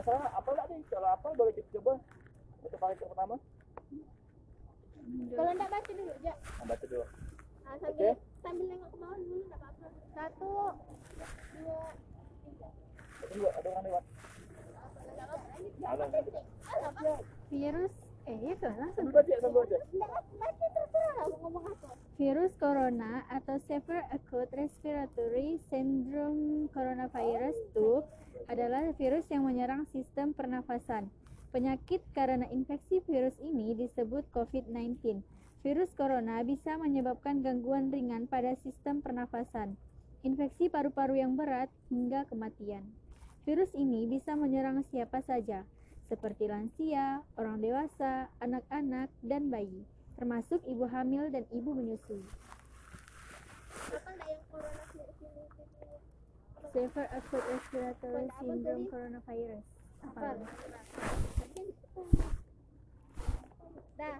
Masalah apa pula ni? Kalau apa boleh cuba. Untuk balik pertama. Kalau nak baca dulu je. Ah, baca dulu. Ah, sambil Okey. sambil tengok ke bawah dulu tak apa-apa. Satu, dua, tiga. Tunggu, ada orang lewat. Alah. Virus eh itu Sambil baca, sambil baca. Tak baca terserah lah ngomong apa. Virus corona atau Severe Acute Respiratory Syndrome Coronavirus 2 adalah virus yang menyerang sistem pernafasan. Penyakit karena infeksi virus ini disebut COVID-19. Virus corona bisa menyebabkan gangguan ringan pada sistem pernafasan, infeksi paru-paru yang berat, hingga kematian. Virus ini bisa menyerang siapa saja, seperti lansia, orang dewasa, anak-anak, dan bayi, termasuk ibu hamil dan ibu menyusui. Apa nak yang corona virus ini? Severe Acute Respiratory Syndrome? Coronavirus. Apa? Dah.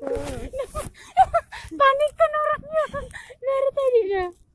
Dulu. Panik kan orangnya. Dari tadi dah.